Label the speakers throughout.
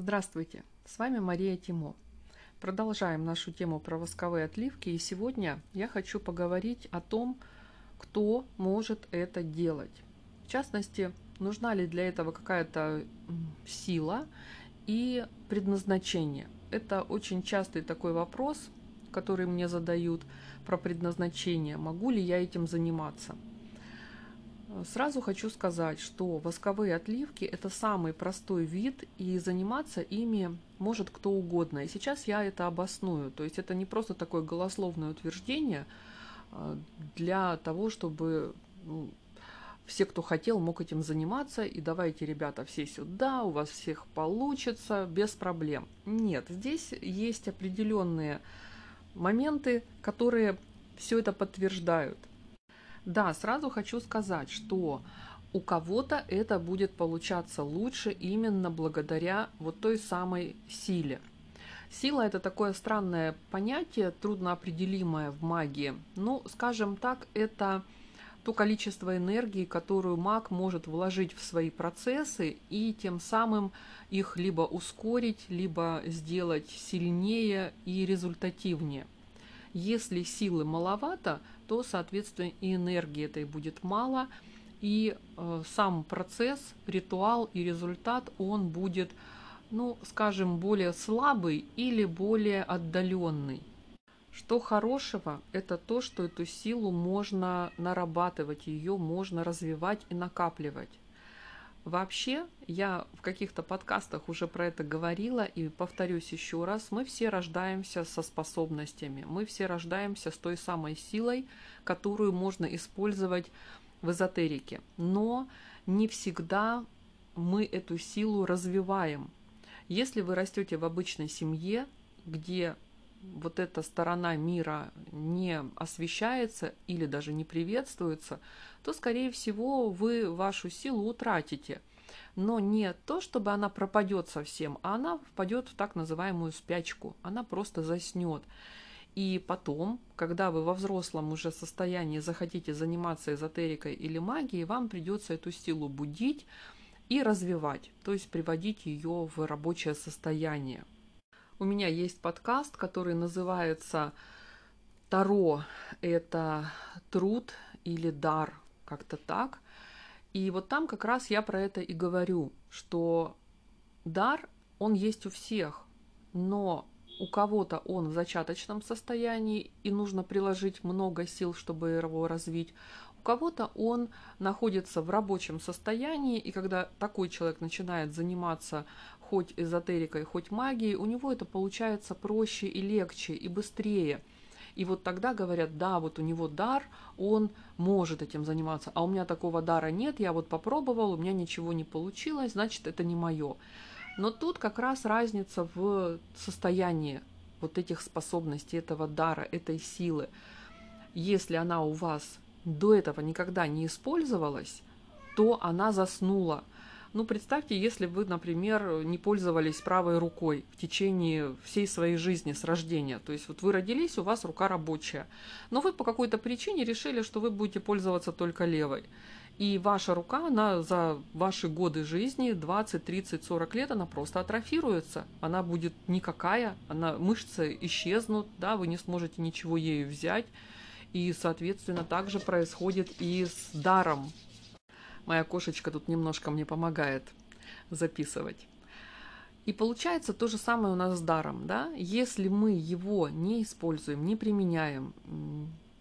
Speaker 1: Здравствуйте, с вами Мария Тимо. Продолжаем нашу тему про восковые отливки, и сегодня я хочу поговорить о том, кто может это делать. В частности, нужна ли для этого какая-то сила и предназначение. Это очень частый такой вопрос, который мне задают про предназначение. Могу ли я этим заниматься? Сразу хочу сказать, что восковые отливки – это самый простой вид, и заниматься ими может кто угодно. И сейчас я это обосную. То есть это не просто такое голословное утверждение а, для того, чтобы ну, все, кто хотел, мог этим заниматься. И давайте, ребята, все сюда, у вас всех получится без проблем. Нет, здесь есть определенные моменты, которые все это подтверждают. Да, сразу хочу сказать, что у кого-то это будет получаться лучше именно благодаря вот той самой силе. Сила – это такое странное понятие, трудно определимое в магии. Ну, скажем так, это то количество энергии, которую маг может вложить в свои процессы и тем самым их либо ускорить, либо сделать сильнее и результативнее. Если силы маловато, то, соответственно, и энергии этой будет мало, и э, сам процесс, ритуал и результат, он будет, ну, скажем, более слабый или более отдаленный. Что хорошего, это то, что эту силу можно нарабатывать, ее можно развивать и накапливать. Вообще, я в каких-то подкастах уже про это говорила и повторюсь еще раз, мы все рождаемся со способностями, мы все рождаемся с той самой силой, которую можно использовать в эзотерике. Но не всегда мы эту силу развиваем. Если вы растете в обычной семье, где вот эта сторона мира не освещается или даже не приветствуется, то, скорее всего, вы вашу силу утратите. Но не то, чтобы она пропадет совсем, а она впадет в так называемую спячку. Она просто заснет. И потом, когда вы во взрослом уже состоянии захотите заниматься эзотерикой или магией, вам придется эту силу будить и развивать, то есть приводить ее в рабочее состояние. У меня есть подкаст, который называется «Таро – это труд или дар», как-то так. И вот там как раз я про это и говорю, что дар, он есть у всех, но у кого-то он в зачаточном состоянии, и нужно приложить много сил, чтобы его развить. У кого-то он находится в рабочем состоянии, и когда такой человек начинает заниматься хоть эзотерикой, хоть магией, у него это получается проще и легче, и быстрее. И вот тогда говорят, да, вот у него дар, он может этим заниматься, а у меня такого дара нет, я вот попробовал, у меня ничего не получилось, значит, это не мое. Но тут как раз разница в состоянии вот этих способностей, этого дара, этой силы. Если она у вас до этого никогда не использовалась, то она заснула – ну, представьте, если вы, например, не пользовались правой рукой в течение всей своей жизни с рождения. То есть вот вы родились, у вас рука рабочая. Но вы по какой-то причине решили, что вы будете пользоваться только левой. И ваша рука, она за ваши годы жизни, 20, 30, 40 лет, она просто атрофируется. Она будет никакая, она, мышцы исчезнут, да, вы не сможете ничего ею взять. И, соответственно, также происходит и с даром. Моя кошечка тут немножко мне помогает записывать. И получается то же самое у нас с даром, да? Если мы его не используем, не применяем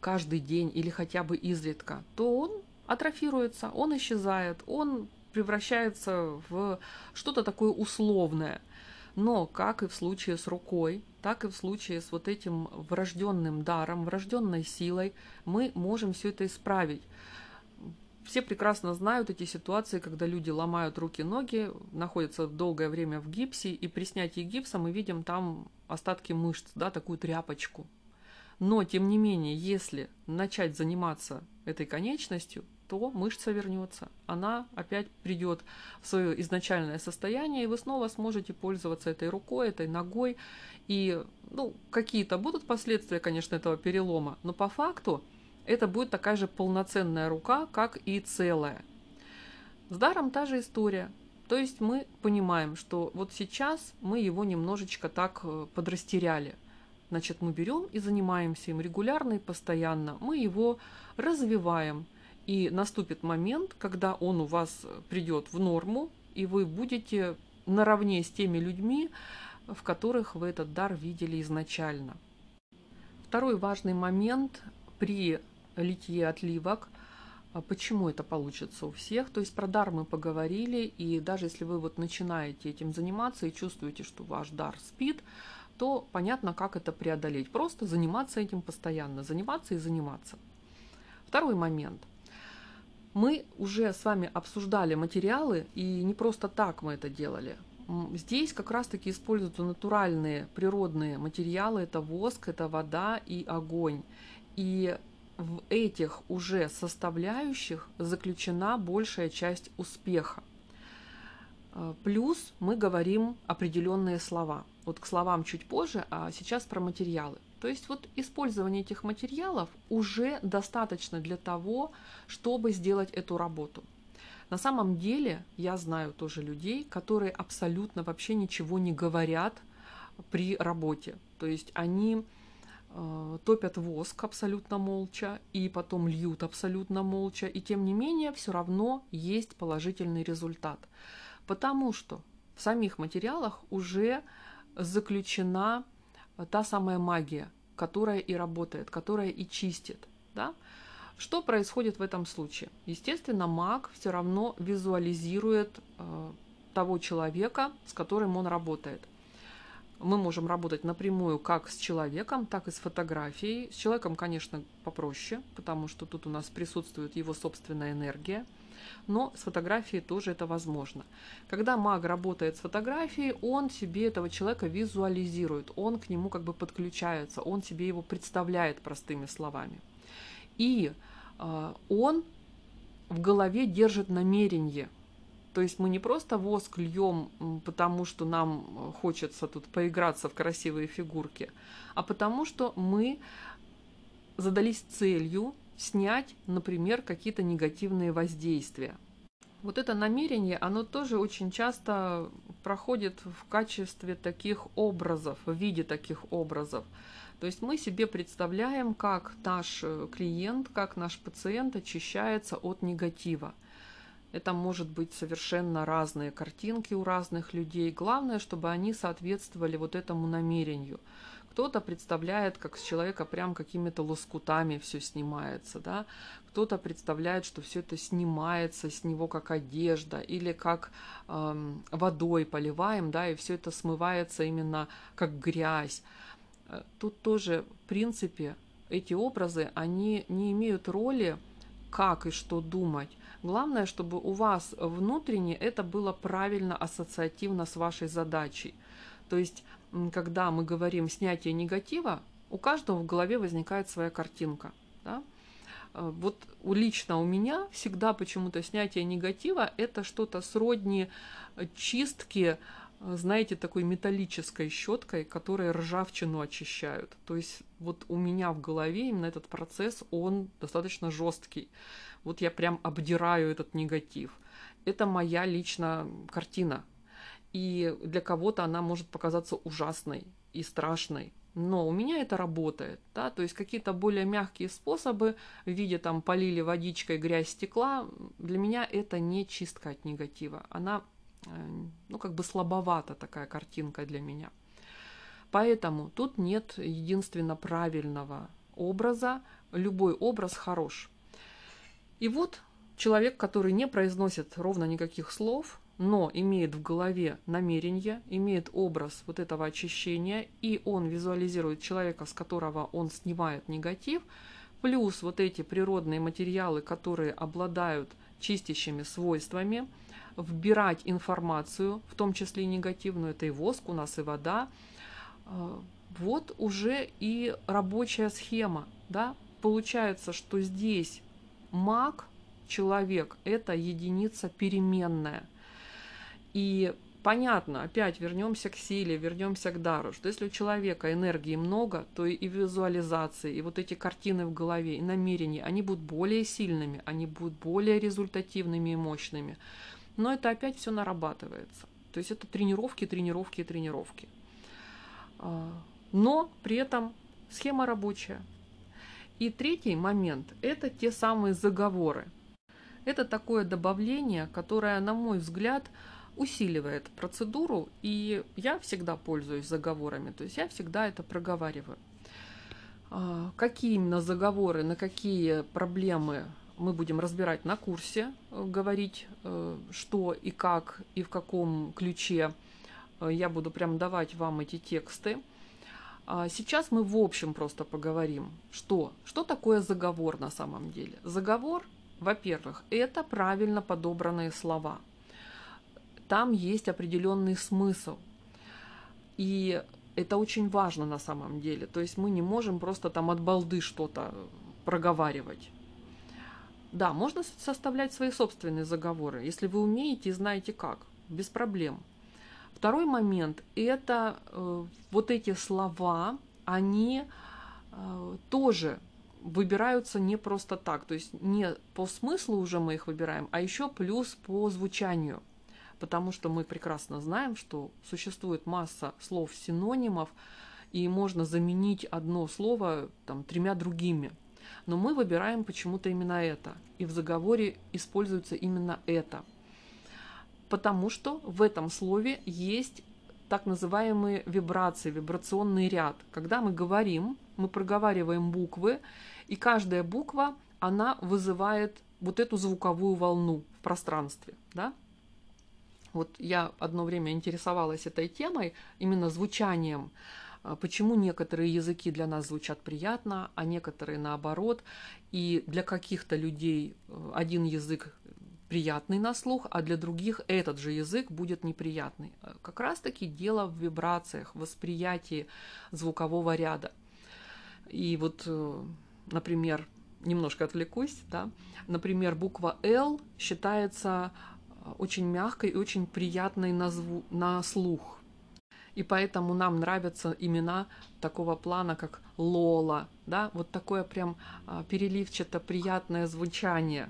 Speaker 1: каждый день или хотя бы изредка, то он атрофируется, он исчезает, он превращается в что-то такое условное. Но, как и в случае с рукой, так и в случае с вот этим врожденным даром, врожденной силой, мы можем все это исправить. Все прекрасно знают эти ситуации, когда люди ломают руки-ноги, находятся долгое время в гипсе, и при снятии гипса мы видим там остатки мышц, да, такую тряпочку. Но, тем не менее, если начать заниматься этой конечностью, то мышца вернется. Она опять придет в свое изначальное состояние, и вы снова сможете пользоваться этой рукой, этой ногой. И ну, какие-то будут последствия, конечно, этого перелома, но по факту это будет такая же полноценная рука, как и целая. С даром та же история. То есть мы понимаем, что вот сейчас мы его немножечко так э, подрастеряли. Значит, мы берем и занимаемся им регулярно и постоянно. Мы его развиваем. И наступит момент, когда он у вас придет в норму, и вы будете наравне с теми людьми, в которых вы этот дар видели изначально. Второй важный момент при литье отливок – а почему это получится у всех. То есть про дар мы поговорили, и даже если вы вот начинаете этим заниматься и чувствуете, что ваш дар спит, то понятно, как это преодолеть. Просто заниматься этим постоянно, заниматься и заниматься. Второй момент. Мы уже с вами обсуждали материалы, и не просто так мы это делали. Здесь как раз-таки используются натуральные природные материалы. Это воск, это вода и огонь. И в этих уже составляющих заключена большая часть успеха. Э, плюс мы говорим определенные слова. Вот к словам чуть позже, а сейчас про материалы. То есть вот использование этих материалов уже достаточно для того, чтобы сделать эту работу. На самом деле я знаю тоже людей, которые абсолютно вообще ничего не говорят при работе. То есть они топят воск абсолютно молча и потом льют абсолютно молча, и тем не менее все равно есть положительный результат. Потому что в самих материалах уже заключена та самая магия, которая и работает, которая и чистит. Да? Что происходит в этом случае? Естественно, маг все равно визуализирует э, того человека, с которым он работает мы можем работать напрямую как с человеком, так и с фотографией. С человеком, конечно, попроще, потому что тут у нас присутствует его собственная энергия, но с фотографией тоже это возможно. Когда маг работает с фотографией, он себе этого человека визуализирует, он к нему как бы подключается, он себе его представляет простыми словами. И э, он в голове держит намерение – то есть мы не просто воск льем, потому что нам э, хочется тут поиграться в красивые фигурки, а потому что мы задались целью снять, например, какие-то негативные воздействия. Вот это намерение, оно тоже очень часто проходит в качестве таких образов, в виде таких образов. То есть мы себе представляем, как наш э, клиент, как наш пациент очищается от негатива. Это может быть совершенно разные картинки у разных людей. Главное, чтобы они соответствовали вот этому намерению. Кто-то представляет, как с человека прям какими-то лоскутами все снимается, да. Кто-то представляет, что все это снимается с него как одежда или как эм, водой поливаем, да, и все это смывается именно как грязь. Э, тут тоже, в принципе, эти образы, они не имеют роли, как и что думать. Главное, чтобы у вас внутренне это было правильно ассоциативно с вашей задачей. То есть, когда мы говорим снятие негатива, у каждого в голове возникает своя картинка. Да? Э, вот лично у меня всегда почему-то снятие негатива это что-то сродни чистки, э, знаете, такой металлической щеткой, которая ржавчину очищают. То есть вот у меня в голове именно этот процесс, он достаточно жесткий вот я прям обдираю этот негатив. Это моя личная картина. И для кого-то она может показаться ужасной и страшной. Но у меня это работает, да, то есть какие-то более мягкие способы в виде там полили водичкой грязь стекла, для меня это не чистка от негатива, она, э, ну, как бы слабовата такая картинка для меня. Поэтому тут нет единственно правильного образа, любой образ хорош. И вот человек, который не произносит ровно никаких слов, но имеет в голове намерение, имеет образ вот этого очищения, и он визуализирует человека, с которого он снимает негатив, плюс вот эти природные материалы, которые обладают чистящими свойствами, вбирать информацию, в том числе негативную, это и воск у нас, и вода, а, вот уже и рабочая схема, да, получается, что здесь маг, человек, это единица переменная. И понятно, опять вернемся к силе, вернемся к дару, что если у человека энергии много, то и визуализации, и вот эти картины в голове, и намерения, они будут более сильными, они будут более результативными и мощными. но это опять все нарабатывается. То есть это тренировки, тренировки и тренировки. А, но при этом схема рабочая. И третий момент – это те самые заговоры. Это такое добавление, которое, на мой взгляд, усиливает процедуру, и я всегда пользуюсь заговорами, то есть я всегда это проговариваю. А, какие именно заговоры, на какие проблемы мы будем разбирать на курсе, э, говорить, э, что и как, и в каком ключе э, я буду прям давать вам эти тексты. А сейчас мы в общем просто поговорим, что, что такое заговор на самом деле. Заговор, во-первых, это правильно подобранные слова. Там есть определенный смысл. И это очень важно на самом деле. То есть мы не можем просто там от балды что-то проговаривать. Да, можно составлять свои собственные заговоры, если вы умеете и знаете как, без проблем. Второй момент – это э, вот эти слова, они э, тоже выбираются не просто так, то есть не по смыслу уже мы их выбираем, а еще плюс по звучанию, потому что мы прекрасно знаем, что существует масса слов-синонимов, и можно заменить одно слово там, тремя другими – но мы выбираем почему-то именно это. И в заговоре используется именно это. Потому что в этом слове есть так называемые вибрации, вибрационный ряд. Когда мы говорим, мы проговариваем буквы, и каждая буква, она вызывает вот эту звуковую волну в пространстве. Да? Вот я одно время интересовалась этой темой, именно звучанием. А почему некоторые языки для нас звучат приятно, а некоторые наоборот. И для каких-то людей э, один язык приятный на слух, а для других этот же язык будет неприятный. Э, как раз-таки дело в вибрациях, восприятии звукового ряда. И вот, э, например, немножко отвлекусь, да, например, буква «Л» считается очень мягкой и очень приятной на, зву- на слух. И поэтому нам нравятся имена такого плана, как Лола, да, вот такое прям переливчато приятное звучание.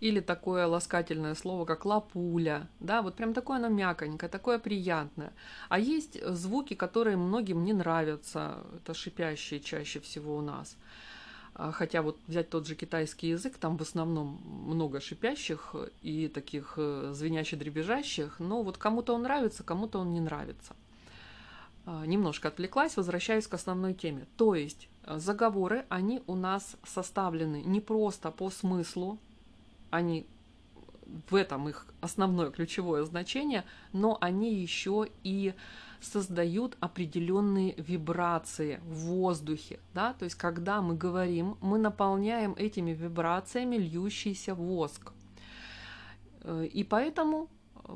Speaker 1: Или такое ласкательное слово, как лапуля, да, вот прям такое оно мяконькое, такое приятное. А есть звуки, которые многим не нравятся, это шипящие чаще всего у нас. А, хотя вот взять тот же китайский язык, там в основном много шипящих и таких э, звеняще-дребезжащих, но вот кому-то он нравится, кому-то он не нравится. А, немножко отвлеклась, возвращаюсь к основной теме. То есть заговоры, они у нас составлены не просто по смыслу, они в этом их основное ключевое значение, но они еще и создают определенные вибрации в воздухе. Да? То есть, когда мы говорим, мы наполняем этими вибрациями льющийся воск. Э, и поэтому э,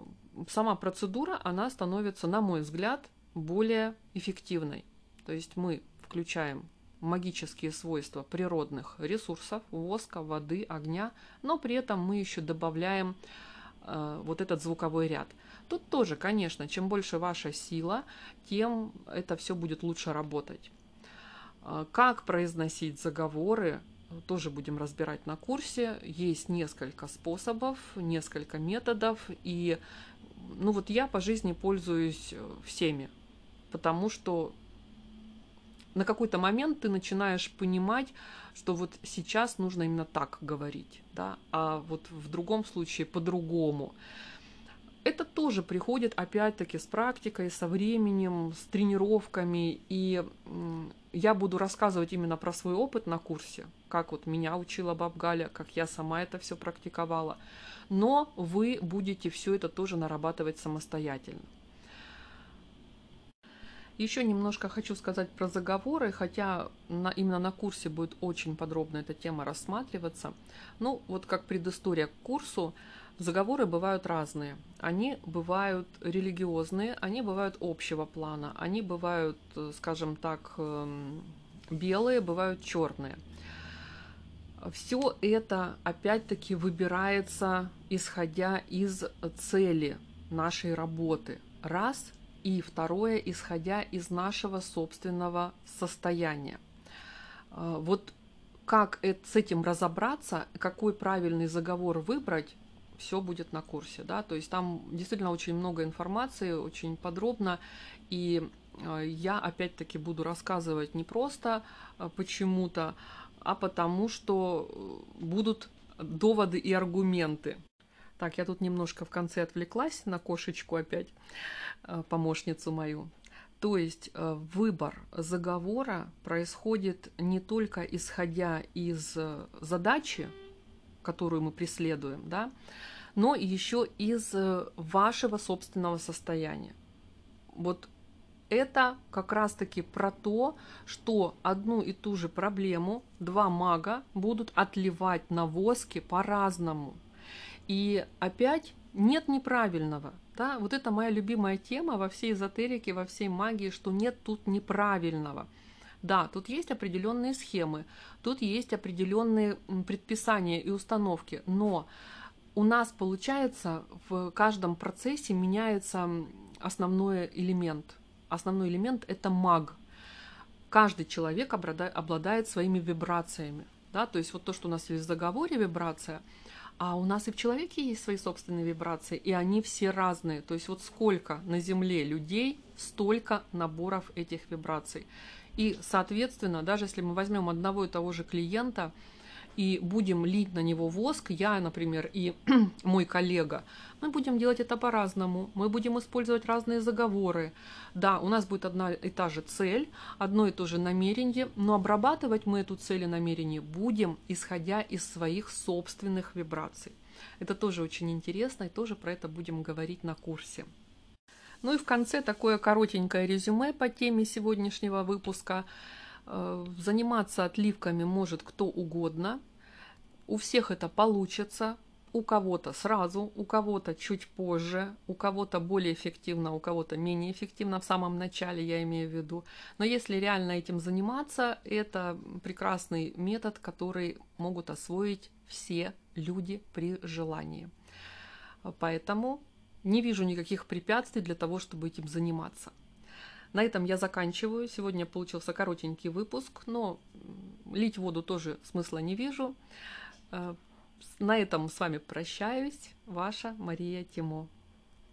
Speaker 1: сама процедура, она становится, на мой взгляд, более эффективной. То есть мы включаем магические свойства природных ресурсов, воска, воды, огня, но при этом мы еще добавляем э, вот этот звуковой ряд. Тут тоже, конечно, чем больше ваша сила, тем это все будет лучше работать. Э, как произносить заговоры, тоже будем разбирать на курсе. Есть несколько способов, несколько методов, и ну вот я по жизни пользуюсь э, всеми потому что на какой-то момент ты начинаешь понимать, что вот сейчас нужно именно так говорить, да, а вот в другом случае по-другому. Это тоже приходит опять-таки с практикой, со временем, с тренировками, и я буду рассказывать именно про свой опыт на курсе, как вот меня учила бабгаля, как я сама это все практиковала. Но вы будете все это тоже нарабатывать самостоятельно. Еще немножко хочу сказать про заговоры, хотя на, именно на курсе будет очень подробно эта тема рассматриваться. Ну, вот как предыстория к курсу, заговоры бывают разные. Они бывают религиозные, они бывают общего плана, они бывают, скажем так, эм, белые, бывают черные. Все это опять-таки выбирается исходя из цели нашей работы. Раз – и второе, исходя из нашего собственного состояния. А, вот как с этим разобраться, какой правильный заговор выбрать, все будет на курсе, да, то есть там действительно очень много информации, очень подробно, и э, я опять-таки буду рассказывать не просто э, почему-то, а потому что э, будут доводы и аргументы. Так, я тут немножко в конце отвлеклась на кошечку опять, помощницу мою. То есть выбор заговора происходит не только исходя из задачи, которую мы преследуем, да, но еще из э, вашего собственного состояния. Вот это как раз-таки про то, что одну и ту же проблему два мага будут отливать на воске по-разному. И опять нет неправильного. Да? Вот это моя любимая тема во всей эзотерике, во всей магии, что нет тут неправильного. Да, тут есть определенные схемы, тут есть определенные предписания и установки, но у нас получается в каждом процессе меняется основной элемент. Основной элемент это маг. Каждый человек обладает своими вибрациями. Да? То есть вот то, что у нас есть в заговоре вибрация, а у нас и в человеке есть свои собственные вибрации, и они все разные. То есть вот сколько на Земле людей, столько наборов этих вибраций. И, соответственно, даже если мы возьмем одного и того же клиента и будем лить на него воск, я, например, и мой коллега, мы будем делать это по-разному, мы будем использовать разные заговоры. Да, у нас будет одна и та же цель, одно и то же намерение, но обрабатывать мы эту цель и намерение будем, исходя из своих собственных вибраций. Это тоже очень интересно, и тоже про это будем говорить на курсе. Ну и в конце такое коротенькое резюме по теме сегодняшнего выпуска. Э, заниматься отливками может кто угодно. У всех это получится. У кого-то сразу, у кого-то чуть позже, у кого-то более эффективно, у кого-то менее эффективно в самом начале, я имею в виду. Но если реально этим заниматься, это прекрасный метод, который могут освоить все люди при желании. Поэтому не вижу никаких препятствий для того, чтобы этим заниматься. На этом я заканчиваю. Сегодня получился коротенький выпуск, но лить воду тоже смысла не вижу. Э, на этом с вами прощаюсь. Ваша Мария Тимо.